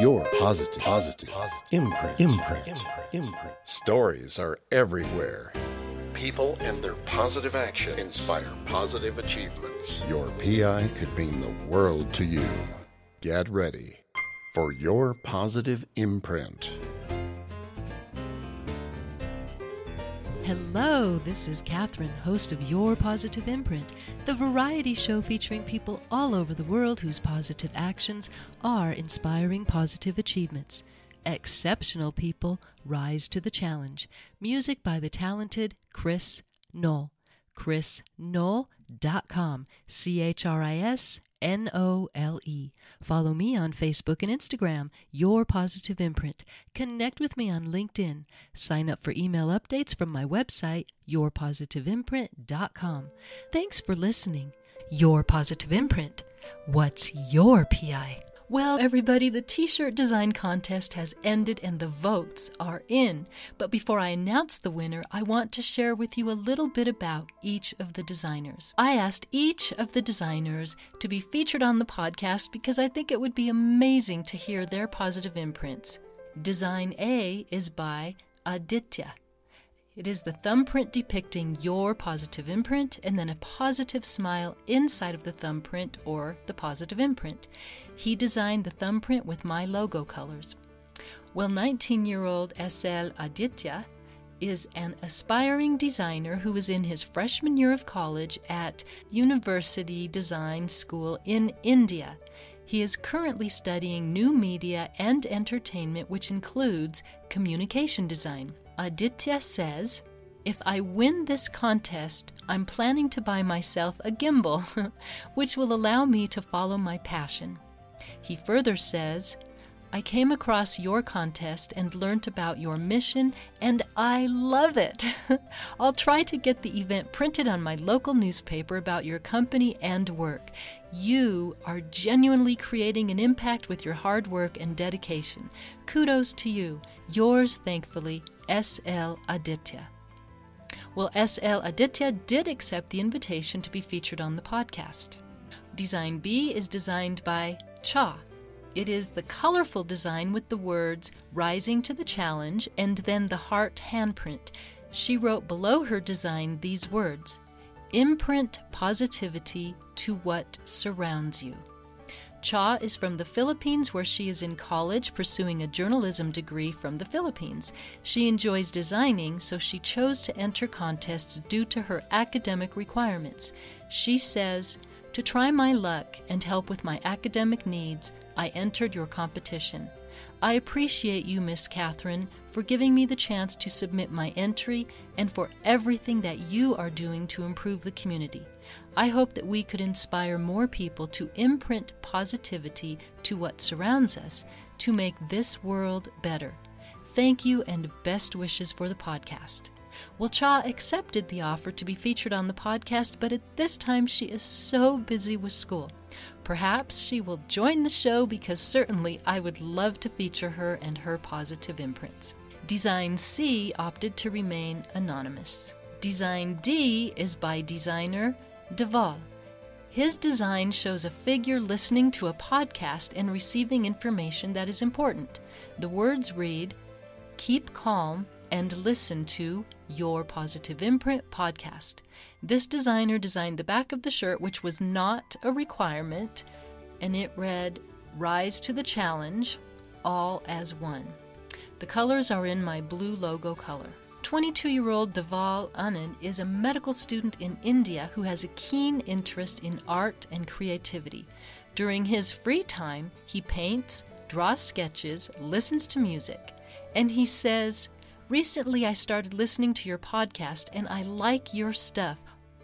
Your positive, positive, positive imprint, imprint, imprint, imprint. Stories are everywhere. People and their positive action inspire positive achievements. Your PI could mean the world to you. Get ready for your positive imprint. Hello, this is Catherine, host of Your Positive Imprint, the variety show featuring people all over the world whose positive actions are inspiring positive achievements. Exceptional people rise to the challenge. Music by the talented Chris Nole. ChrisNole.com. C H R I S N O L E. Follow me on Facebook and Instagram, Your Positive Imprint. Connect with me on LinkedIn. Sign up for email updates from my website, yourpositiveimprint.com. Thanks for listening. Your Positive Imprint. What's your PI? Well, everybody, the t shirt design contest has ended and the votes are in. But before I announce the winner, I want to share with you a little bit about each of the designers. I asked each of the designers to be featured on the podcast because I think it would be amazing to hear their positive imprints. Design A is by Aditya. It is the thumbprint depicting your positive imprint and then a positive smile inside of the thumbprint or the positive imprint. He designed the thumbprint with my logo colors. Well, 19 year old SL Aditya is an aspiring designer who is in his freshman year of college at University Design School in India. He is currently studying new media and entertainment, which includes communication design. Aditya says, if I win this contest, I'm planning to buy myself a gimbal, which will allow me to follow my passion. He further says, I came across your contest and learned about your mission, and I love it. I'll try to get the event printed on my local newspaper about your company and work. You are genuinely creating an impact with your hard work and dedication. Kudos to you. Yours, thankfully, S.L. Aditya. Well, S.L. Aditya did accept the invitation to be featured on the podcast. Design B is designed by Cha. It is the colorful design with the words rising to the challenge and then the heart handprint. She wrote below her design these words Imprint positivity to what surrounds you. Cha is from the Philippines, where she is in college pursuing a journalism degree from the Philippines. She enjoys designing, so she chose to enter contests due to her academic requirements. She says, To try my luck and help with my academic needs, I entered your competition. I appreciate you, Miss Catherine, for giving me the chance to submit my entry and for everything that you are doing to improve the community. I hope that we could inspire more people to imprint positivity to what surrounds us to make this world better. Thank you and best wishes for the podcast. Well, Cha accepted the offer to be featured on the podcast, but at this time she is so busy with school. Perhaps she will join the show because certainly I would love to feature her and her positive imprints. Design C opted to remain anonymous. Design D is by designer Deval. His design shows a figure listening to a podcast and receiving information that is important. The words read Keep calm and listen to Your Positive Imprint podcast. This designer designed the back of the shirt, which was not a requirement, and it read Rise to the Challenge, all as one. The colors are in my blue logo color. 22 year old Deval Anand is a medical student in India who has a keen interest in art and creativity. During his free time, he paints, draws sketches, listens to music, and he says, Recently I started listening to your podcast and I like your stuff,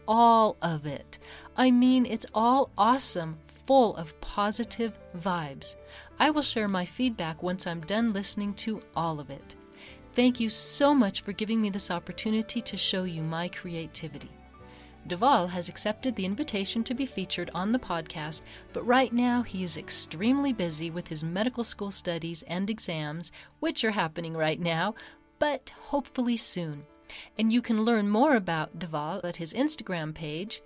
all of it. I mean, it's all awesome, full of positive vibes. I will share my feedback once I'm done listening to all of it. Thank you so much for giving me this opportunity to show you my creativity. Deval has accepted the invitation to be featured on the podcast, but right now he is extremely busy with his medical school studies and exams, which are happening right now, but hopefully soon. And you can learn more about Deval at his Instagram page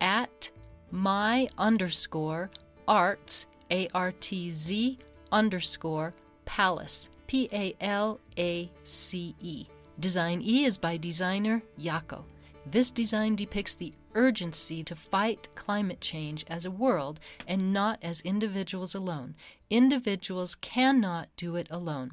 at my underscore arts, A R T Z underscore palace, P A L A C E. Design E is by designer Yako. This design depicts the urgency to fight climate change as a world and not as individuals alone. Individuals cannot do it alone.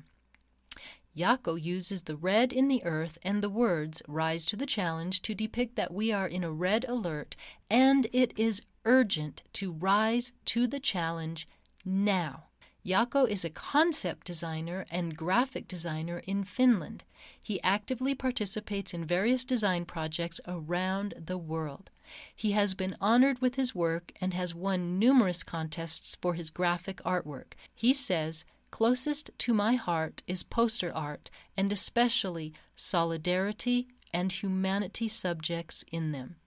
Yako uses the red in the earth and the words rise to the challenge to depict that we are in a red alert and it is urgent to rise to the challenge now. Yako is a concept designer and graphic designer in Finland. He actively participates in various design projects around the world. He has been honored with his work and has won numerous contests for his graphic artwork. He says, Closest to my heart is poster art, and especially solidarity and humanity subjects in them.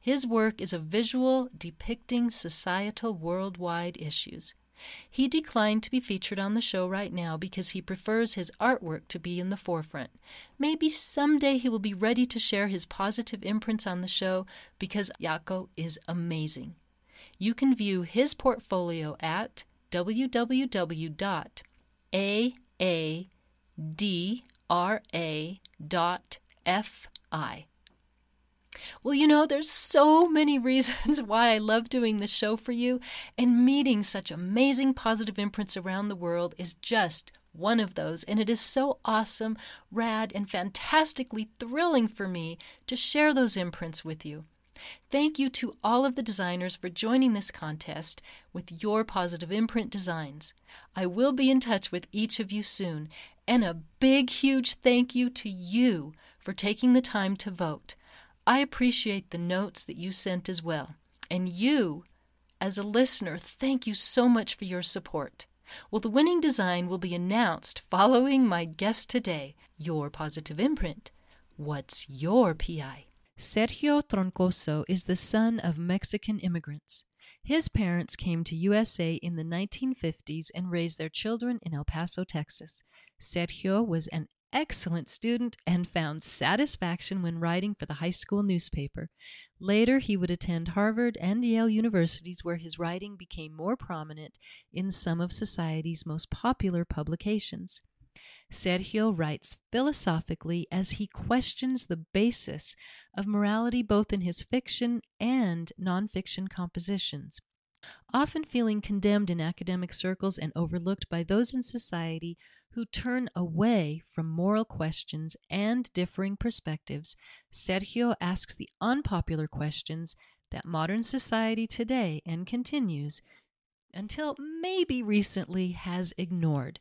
His work is a visual depicting societal worldwide issues. He declined to be featured on the show right now because he prefers his artwork to be in the forefront. Maybe someday he will be ready to share his positive imprints on the show because Yako is amazing. You can view his portfolio at www.aadra.fi. Well, you know, there's so many reasons why I love doing the show for you, and meeting such amazing positive imprints around the world is just one of those. And it is so awesome, rad, and fantastically thrilling for me to share those imprints with you. Thank you to all of the designers for joining this contest with your positive imprint designs. I will be in touch with each of you soon. And a big, huge thank you to you for taking the time to vote. I appreciate the notes that you sent as well. And you, as a listener, thank you so much for your support. Well, the winning design will be announced following my guest today, your positive imprint. What's your PI? Sergio Troncoso is the son of Mexican immigrants. His parents came to USA in the 1950s and raised their children in El Paso, Texas. Sergio was an excellent student and found satisfaction when writing for the high school newspaper. Later, he would attend Harvard and Yale universities, where his writing became more prominent in some of society's most popular publications. Sergio writes philosophically as he questions the basis of morality both in his fiction and nonfiction compositions. Often feeling condemned in academic circles and overlooked by those in society who turn away from moral questions and differing perspectives, Sergio asks the unpopular questions that modern society today and continues until maybe recently has ignored.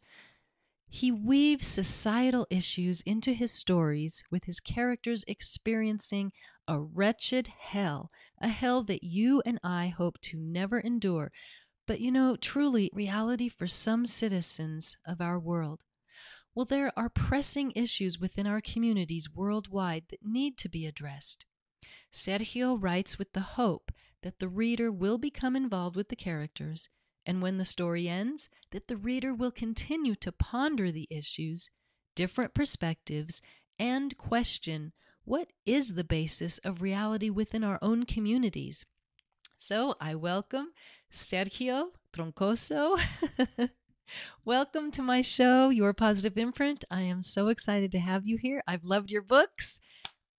He weaves societal issues into his stories with his characters experiencing a wretched hell, a hell that you and I hope to never endure, but you know, truly reality for some citizens of our world. Well, there are pressing issues within our communities worldwide that need to be addressed. Sergio writes with the hope that the reader will become involved with the characters, and when the story ends, that the reader will continue to ponder the issues, different perspectives, and question what is the basis of reality within our own communities. So I welcome Sergio Troncoso. Welcome to my show, Your Positive Imprint. I am so excited to have you here. I've loved your books.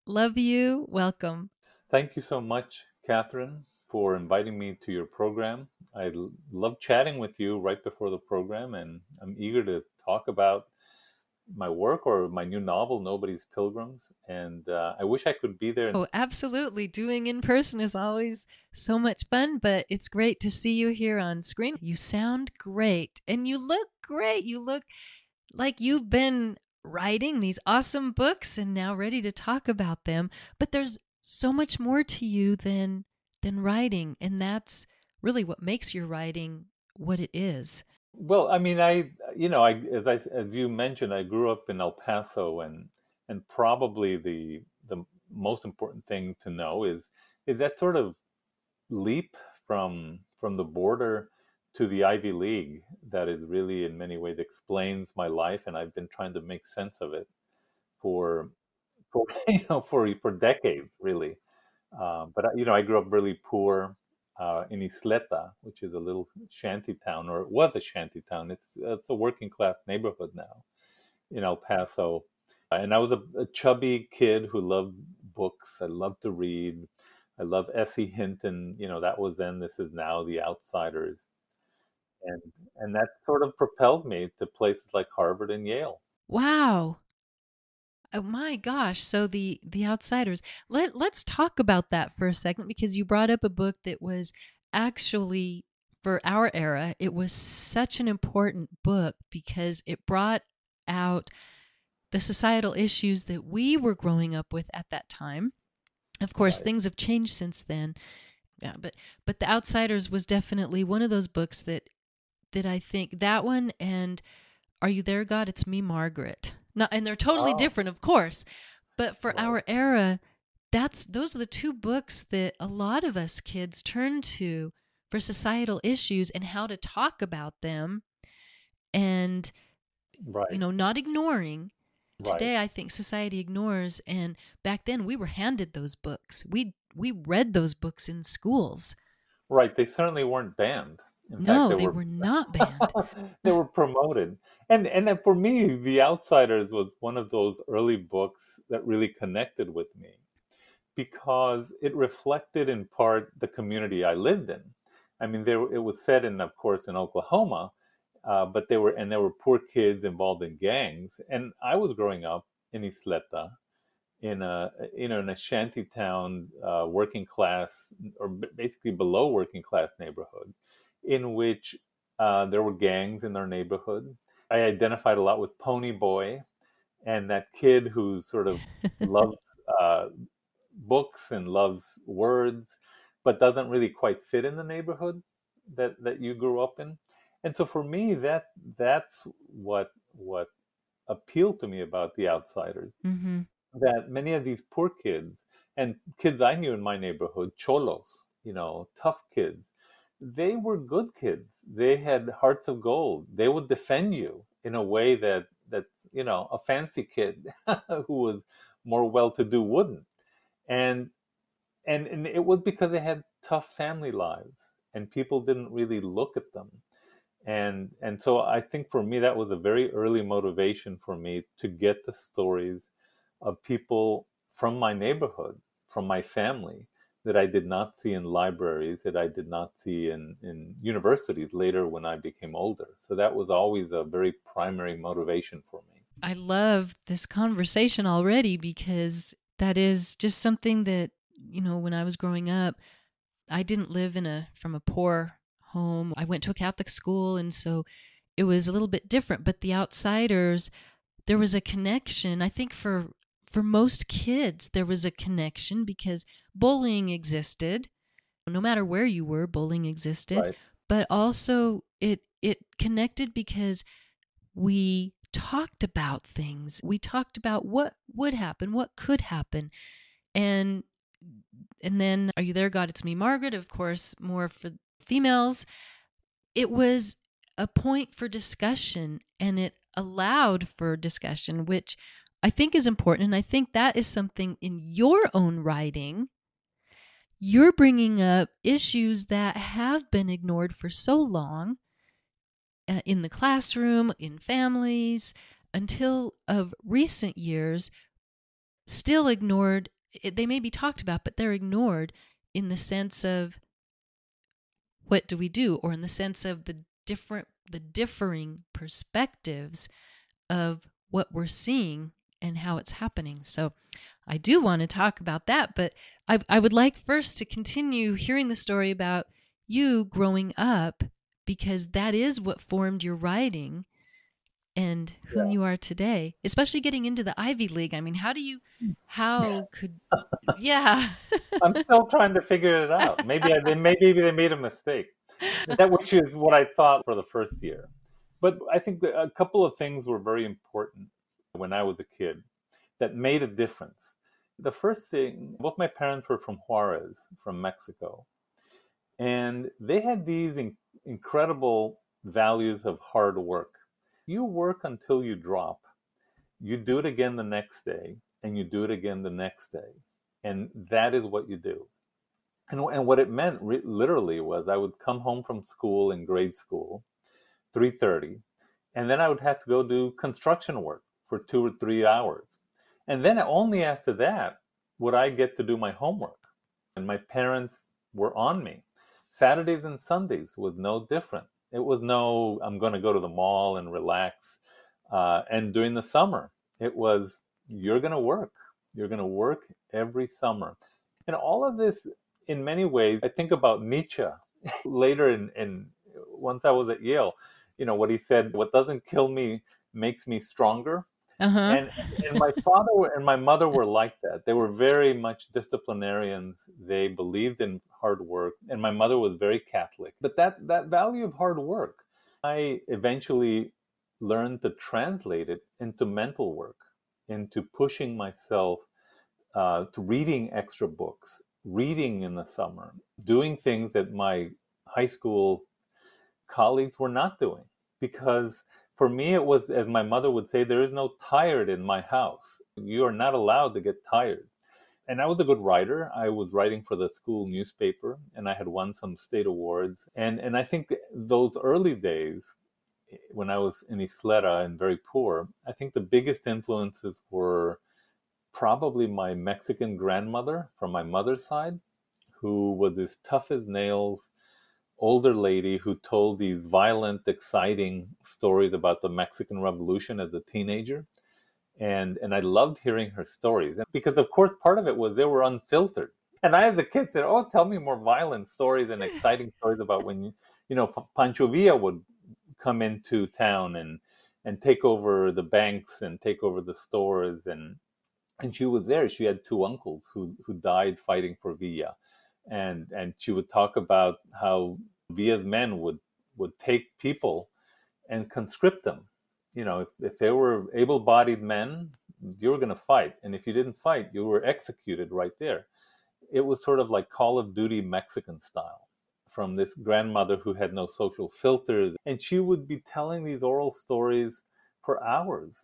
Love you. Welcome. Thank you so much, Catherine, for inviting me to your program. I love chatting with you right before the program, and I'm eager to talk about my work or my new novel, Nobody's Pilgrims. And uh, I wish I could be there. Oh, absolutely. Doing in person is always so much fun, but it's great to see you here on screen. You sound great and you look great. You look like you've been writing these awesome books and now ready to talk about them. But there's so much more to you than than writing, and that's really what makes your writing what it is. Well, I mean, I you know, I as I as you mentioned, I grew up in El Paso, and and probably the the most important thing to know is is that sort of leap from from the border to the Ivy League that is really in many ways explains my life, and I've been trying to make sense of it for for you know for for decades really. Uh, but you know, I grew up really poor uh, in Ysleta, which is a little shanty town, or it was a shanty town. It's it's a working class neighborhood now in El Paso. And I was a, a chubby kid who loved books. I loved to read. I love S.E. Hinton. You know, that was then. This is now. The Outsiders, and and that sort of propelled me to places like Harvard and Yale. Wow. Oh my gosh. So the the outsiders. Let let's talk about that for a second because you brought up a book that was actually for our era, it was such an important book because it brought out the societal issues that we were growing up with at that time. Of course, right. things have changed since then. Yeah, but but The Outsiders was definitely one of those books that that I think that one and Are You There God? It's Me Margaret not, and they're totally oh. different, of course. But for our era, that's those are the two books that a lot of us kids turn to for societal issues and how to talk about them and right. you know not ignoring right. today i think society ignores and back then we were handed those books we we read those books in schools right they certainly weren't banned in no, fact, they, they were, were, not banned. they were promoted, and and then for me, The Outsiders was one of those early books that really connected with me because it reflected in part the community I lived in. I mean, there it was set in, of course, in Oklahoma, uh, but they were and there were poor kids involved in gangs, and I was growing up in Ysleta, in a you know in a shanty town, uh, working class or basically below working class neighborhood, in which uh, there were gangs in their neighborhood. I identified a lot with Pony Boy and that kid who sort of loves uh, books and loves words, but doesn't really quite fit in the neighborhood that, that you grew up in. And so for me, that that's what what appealed to me about the outsiders. Mm-hmm. That many of these poor kids and kids I knew in my neighborhood, cholos, you know, tough kids, they were good kids. They had hearts of gold. They would defend you in a way that that you know a fancy kid who was more well-to-do wouldn't. And and and it was because they had tough family lives, and people didn't really look at them. And and so I think for me that was a very early motivation for me to get the stories of people from my neighborhood, from my family, that I did not see in libraries, that I did not see in, in universities later when I became older. So that was always a very primary motivation for me. I love this conversation already because that is just something that, you know, when I was growing up, I didn't live in a from a poor home. I went to a Catholic school and so it was a little bit different, but the outsiders there was a connection. I think for for most kids, there was a connection because bullying existed. No matter where you were, bullying existed. Right. But also, it it connected because we talked about things. We talked about what would happen, what could happen, and and then are you there, God? It's me, Margaret. Of course, more for females. It was a point for discussion, and it allowed for discussion, which I think is important. And I think that is something in your own writing. You're bringing up issues that have been ignored for so long uh, in the classroom, in families, until of recent years, still ignored. They may be talked about, but they're ignored in the sense of what do we do, or in the sense of the different, the differing perspectives of what we're seeing and how it's happening. So I do want to talk about that, but I, I would like first to continue hearing the story about you growing up because that is what formed your writing and whom yeah. you are today especially getting into the ivy league. I mean how do you hmm. how could yeah. I'm still trying to figure it out. Maybe I, they maybe they made a mistake. That which is what i thought for the first year. But i think a couple of things were very important when I was a kid that made a difference. The first thing, both my parents were from Juarez, from Mexico, and they had these in- incredible values of hard work. You work until you drop. You do it again the next day, and you do it again the next day. And that is what you do. And, and what it meant re- literally was I would come home from school in grade school, 3.30, and then I would have to go do construction work for two or three hours. And then only after that would I get to do my homework. And my parents were on me. Saturdays and Sundays was no different. It was no, I'm going to go to the mall and relax. Uh, and during the summer, it was, you're going to work. You're going to work every summer. And all of this, in many ways, I think about Nietzsche later in, in once I was at Yale, you know, what he said, what doesn't kill me makes me stronger. Uh-huh. And, and my father and my mother were like that. They were very much disciplinarians. They believed in hard work, and my mother was very Catholic. But that that value of hard work, I eventually learned to translate it into mental work, into pushing myself uh, to reading extra books, reading in the summer, doing things that my high school colleagues were not doing because for me, it was, as my mother would say, there is no tired in my house. You are not allowed to get tired. And I was a good writer. I was writing for the school newspaper, and I had won some state awards. And and I think those early days, when I was in Ysleta and very poor, I think the biggest influences were probably my Mexican grandmother from my mother's side, who was as tough as nails, older lady who told these violent, exciting stories about the Mexican Revolution as a teenager. And, and I loved hearing her stories because, of course, part of it was they were unfiltered. And I, as a kid, said, "Oh, tell me more violent stories and exciting stories about when you, you know, Pancho Villa would come into town and and take over the banks and take over the stores and and she was there. She had two uncles who who died fighting for Villa, and and she would talk about how Villa's men would would take people and conscript them. You know, if, if they were able-bodied men, you were going to fight, and if you didn't fight, you were executed right there. It was sort of like Call of Duty Mexican style from this grandmother who had no social filters, and she would be telling these oral stories for hours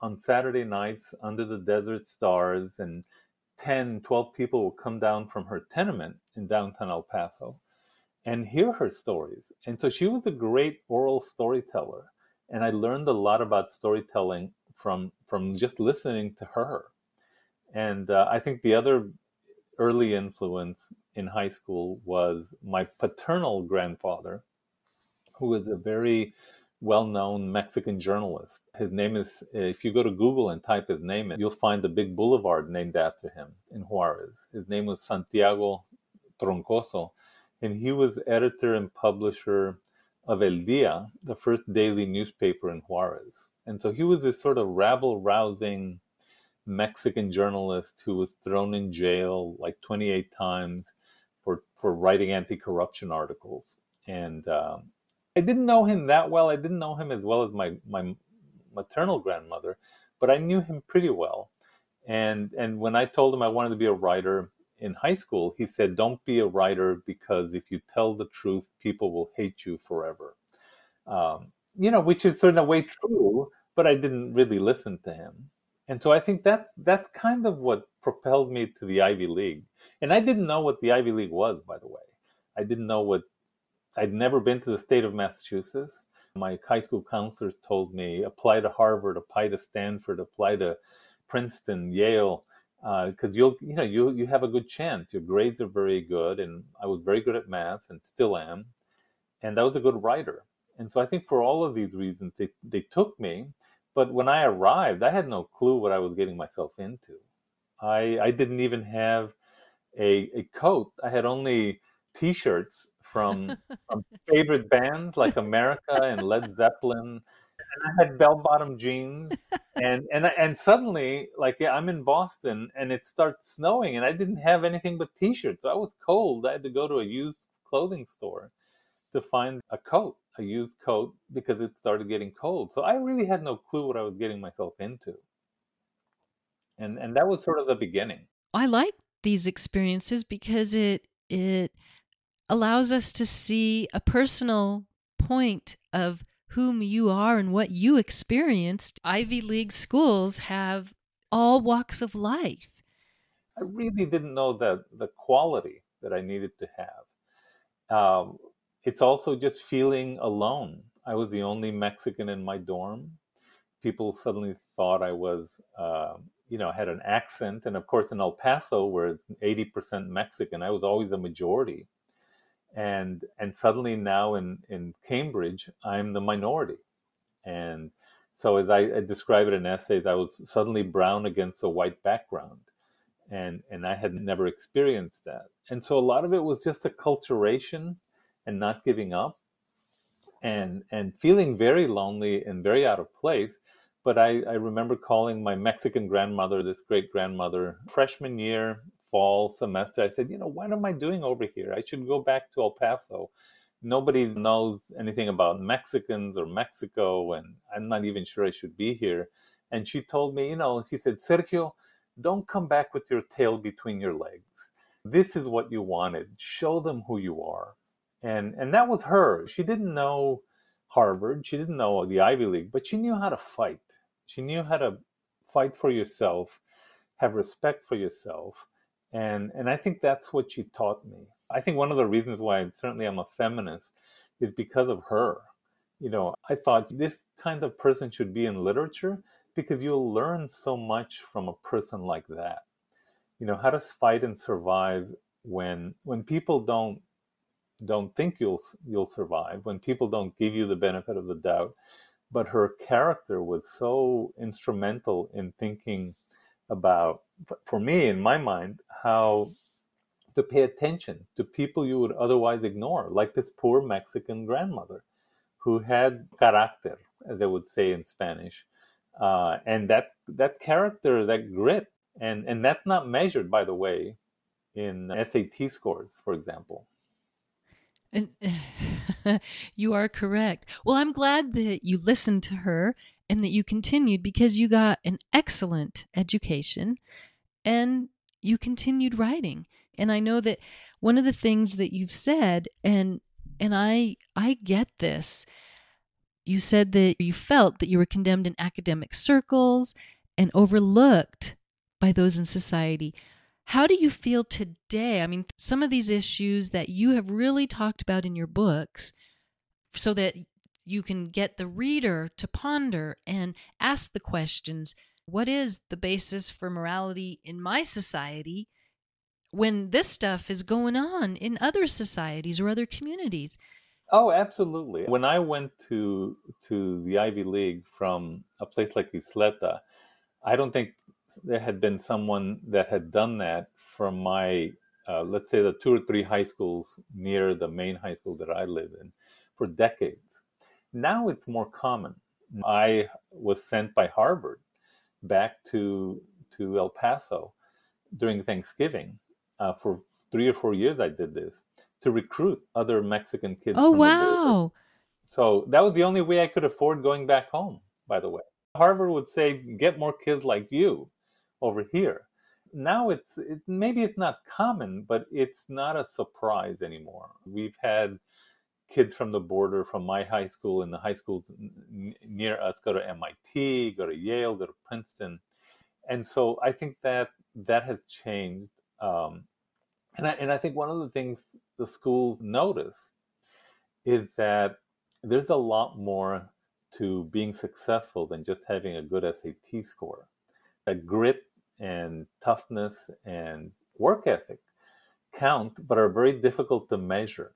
on Saturday nights under the desert stars, and 10, 12 people would come down from her tenement in downtown El Paso and hear her stories. And so she was a great oral storyteller. And I learned a lot about storytelling from from just listening to her. And uh, I think the other early influence in high school was my paternal grandfather, who was a very well-known Mexican journalist. His name is, if you go to Google and type his name in, you'll find a big boulevard named after him in Juarez. His name was Santiago Troncoso, and he was editor and publisher of El Dia, the first daily newspaper in Juarez. And so he was this sort of rabble rousing Mexican journalist who was thrown in jail like 28 times for, for writing anti corruption articles. And um, I didn't know him that well. I didn't know him as well as my, my maternal grandmother, but I knew him pretty well. And, and when I told him I wanted to be a writer, in high school, he said, Don't be a writer because if you tell the truth, people will hate you forever. Um, you know, which is in a way true, but I didn't really listen to him. And so I think that that's kind of what propelled me to the Ivy League. And I didn't know what the Ivy League was, by the way. I didn't know what, I'd never been to the state of Massachusetts. My high school counselors told me apply to Harvard, apply to Stanford, apply to Princeton, Yale because uh, you'll you know you you have a good chance. Your grades are very good, and I was very good at math and still am, and I was a good writer. And so I think for all of these reasons they they took me. But when I arrived, I had no clue what I was getting myself into. I I didn't even have a a coat. I had only T-shirts from, from favorite bands like America and Led Zeppelin and I had bell bottom jeans, and and and suddenly, like I'm in Boston, and it starts snowing, and I didn't have anything but t-shirts. I was cold. I had to go to a used clothing store to find a coat, a used coat, because it started getting cold. So I really had no clue what I was getting myself into, and and that was sort of the beginning. I like these experiences because it it allows us to see a personal point of whom you are and what you experienced, Ivy League schools have all walks of life. I really didn't know that the quality that I needed to have. Um, it's also just feeling alone. I was the only Mexican in my dorm. People suddenly thought I was, uh, you know, had an accent. And of course, in El Paso, where it's 80% Mexican, I was always a majority. And and suddenly now in in Cambridge, I'm the minority. And so as I, I describe it in essays, I was suddenly brown against a white background and and I had never experienced that. And so a lot of it was just acculturation and not giving up and and feeling very lonely and very out of place. But I, I remember calling my Mexican grandmother, this great grandmother, freshman year, fall semester. I said, you know, what am I doing over here? I should go back to El Paso. Nobody knows anything about Mexicans or Mexico, and I'm not even sure I should be here. And she told me, you know, she said, Sergio, don't come back with your tail between your legs. This is what you wanted. Show them who you are. And and that was her. She didn't know Harvard, she didn't know the Ivy League, but she knew how to fight. She knew how to fight for yourself, have respect for yourself. And and I think that's what she taught me. I think one of the reasons why certainly I'm a feminist is because of her. You know, I thought this kind of person should be in literature because you'll learn so much from a person like that. You know, how to fight and survive when when people don't don't think you'll you'll survive, when people don't give you the benefit of the doubt. But her character was so instrumental in thinking about, for me, in my mind, how to pay attention to people you would otherwise ignore, like this poor Mexican grandmother who had carácter, as they would say in Spanish, uh, and that that character, that grit, and and that's not measured, by the way, in SAT scores, for example. And you are correct. Well, I'm glad that you listened to her and that you continued because you got an excellent education and you continued writing. And I know that one of the things that you've said and and I I get this you said that you felt that you were condemned in academic circles and overlooked by those in society. How do you feel today? I mean, some of these issues that you have really talked about in your books so that you can get the reader to ponder and ask the questions what is the basis for morality in my society when this stuff is going on in other societies or other communities? Oh, absolutely. When I went to to the Ivy League from a place like Ysleta, I don't think there had been someone that had done that from my, uh, let's say, the two or three high schools near the main high school that I live in for decades. Now it's more common. I was sent by Harvard back to to El Paso during Thanksgiving. Uh, for three or four years, I did this to recruit other Mexican kids. Oh wow! So that was the only way I could afford going back home. By the way, Harvard would say, "Get more kids like you over here." Now it's it, maybe it's not common, but it's not a surprise anymore. We've had kids from the border, from my high school and the high schools n- near us, go to MIT, go to Yale, go to Princeton, and so I think that that has changed. Um, and I, and I think one of the things the schools notice is that there's a lot more to being successful than just having a good SAT score. That grit and toughness and work ethic count, but are very difficult to measure.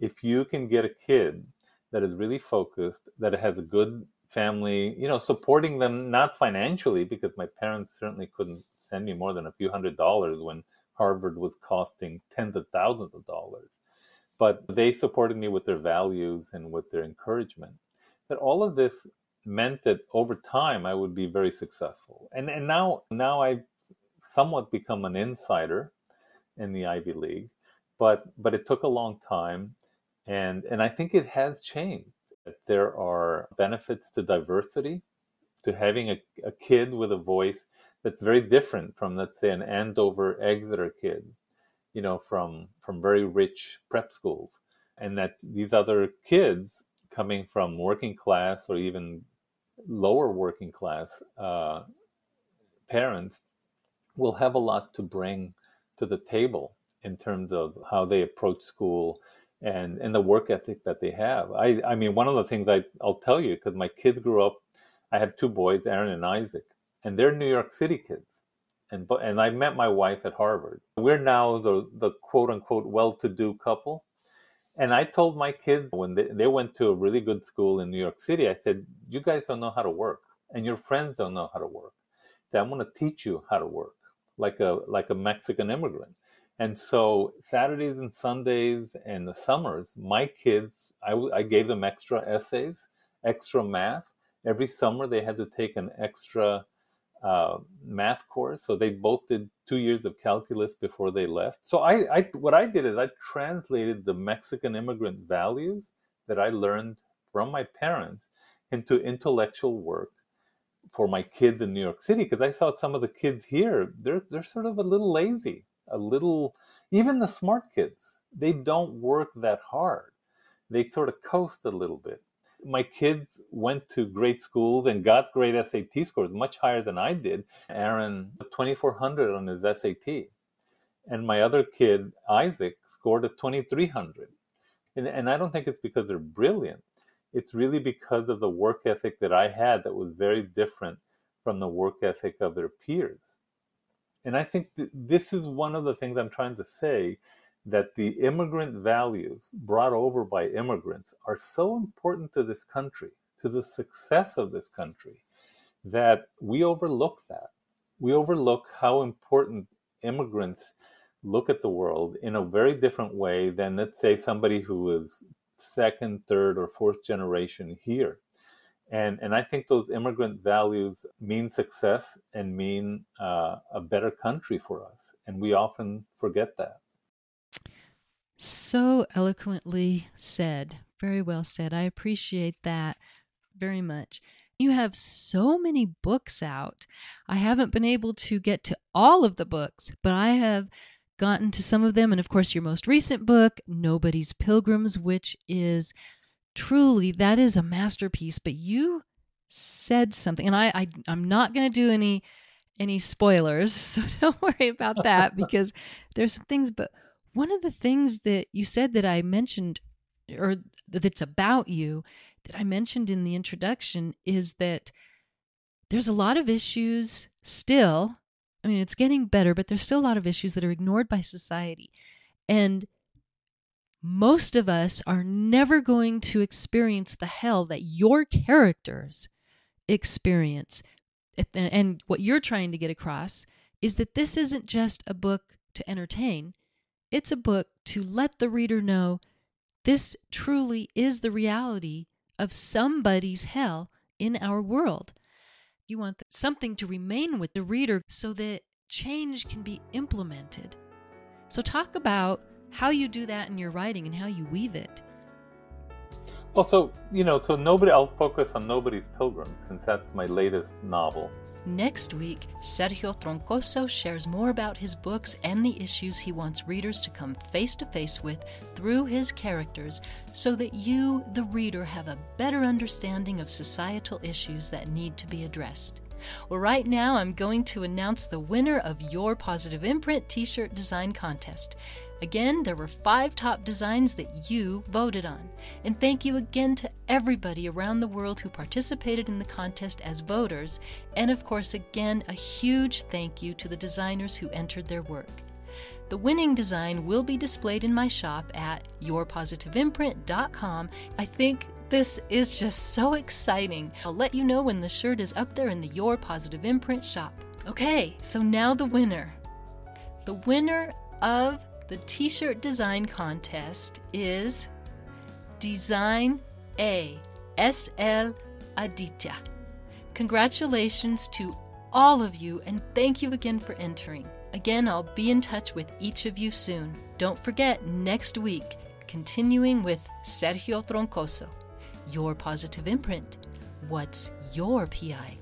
If you can get a kid that is really focused, that has a good family, you know, supporting them not financially, because my parents certainly couldn't send me more than a few hundred dollars when Harvard was costing tens of thousands of dollars. But they supported me with their values and with their encouragement. That all of this meant that over time I would be very successful. And and now now I've somewhat become an insider in the Ivy League, but but it took a long time and and I think it has changed. There are benefits to diversity, to having a, a kid with a voice that's very different from let's say an Andover Exeter kid, you know, from from very rich prep schools, and that these other kids coming from working class or even lower working class uh, parents will have a lot to bring to the table in terms of how they approach school and and the work ethic that they have. I I mean, one of the things I I'll tell you because my kids grew up. I have two boys, Aaron and Isaac, and they're New York City kids. And and I met my wife at Harvard. We're now the the quote unquote well-to-do couple. And I told my kids when they, they went to a really good school in New York City, I said, You guys don't know how to work, and your friends don't know how to work. That I'm going to teach you how to work like a like a Mexican immigrant. And so Saturdays and Sundays and the summers, my kids, I, I gave them extra essays, extra math. Every summer they had to take an extra uh, math course. So they both did two years of calculus before they left. So I, I, what I did is I translated the Mexican immigrant values that I learned from my parents into intellectual work for my kids in New York City because I saw some of the kids here. They're they're sort of a little lazy, a little. Even the smart kids, they don't work that hard. They sort of coast a little bit. My kids went to great schools and got great SAT scores, much higher than I did. Aaron, 2400 on his SAT. And my other kid, Isaac, scored a 2300. And, and I don't think it's because they're brilliant it's really because of the work ethic that I had that was very different from the work ethic of their peers. And I think th- this is one of the things I'm trying to say that the immigrant values brought over by immigrants are so important to this country, to the success of this country, that we overlook that. We overlook how important immigrants look at the world in a very different way than, let's say, somebody who is second, third, or fourth generation here. And, and I think those immigrant values mean success and mean uh, a better country for us. And we often forget that. So eloquently said. Very well said. I appreciate that very much. You have so many books out. I haven't been able to get to all of the books, but I have gotten to some of them. And of course, your most recent book, Nobody's Pilgrims, which is truly, that is a masterpiece. But you said something, and I, I I'm not going to do any any spoilers, so don't worry about that because there's some things. But one of the things that you said that I mentioned, or that's about you, that I mentioned in the introduction, is that there's a lot of issues still I mean, it's getting better, but there's still a lot of issues that are ignored by society. And most of us are never going to experience the hell that your characters experience. And what you're trying to get across is that this isn't just a book to entertain, it's a book to let the reader know this truly is the reality of somebody's hell in our world. You want something to remain with the reader so that change can be implemented. So, talk about how you do that in your writing and how you weave it. Well, so, you know, so nobody, I'll focus on Nobody's Pilgrim since that's my latest novel. Next week, Sergio Troncoso shares more about his books and the issues he wants readers to come face to face with through his characters so that you, the reader, have a better understanding of societal issues that need to be addressed. Well, right now, I'm going to announce the winner of your Positive Imprint t shirt design contest. Again, there were five top designs that you voted on. And thank you again to everybody around the world who participated in the contest as voters. And of course, again, a huge thank you to the designers who entered their work. The winning design will be displayed in my shop at yourpositiveimprint.com. I think this is just so exciting. I'll let you know when the shirt is up there in the Your Positive Imprint shop. Okay, so now the winner. The winner of the t shirt design contest is Design A SL Aditya. Congratulations to all of you, and thank you again for entering. Again, I'll be in touch with each of you soon. Don't forget, next week, continuing with Sergio Troncoso, your positive imprint. What's your PI?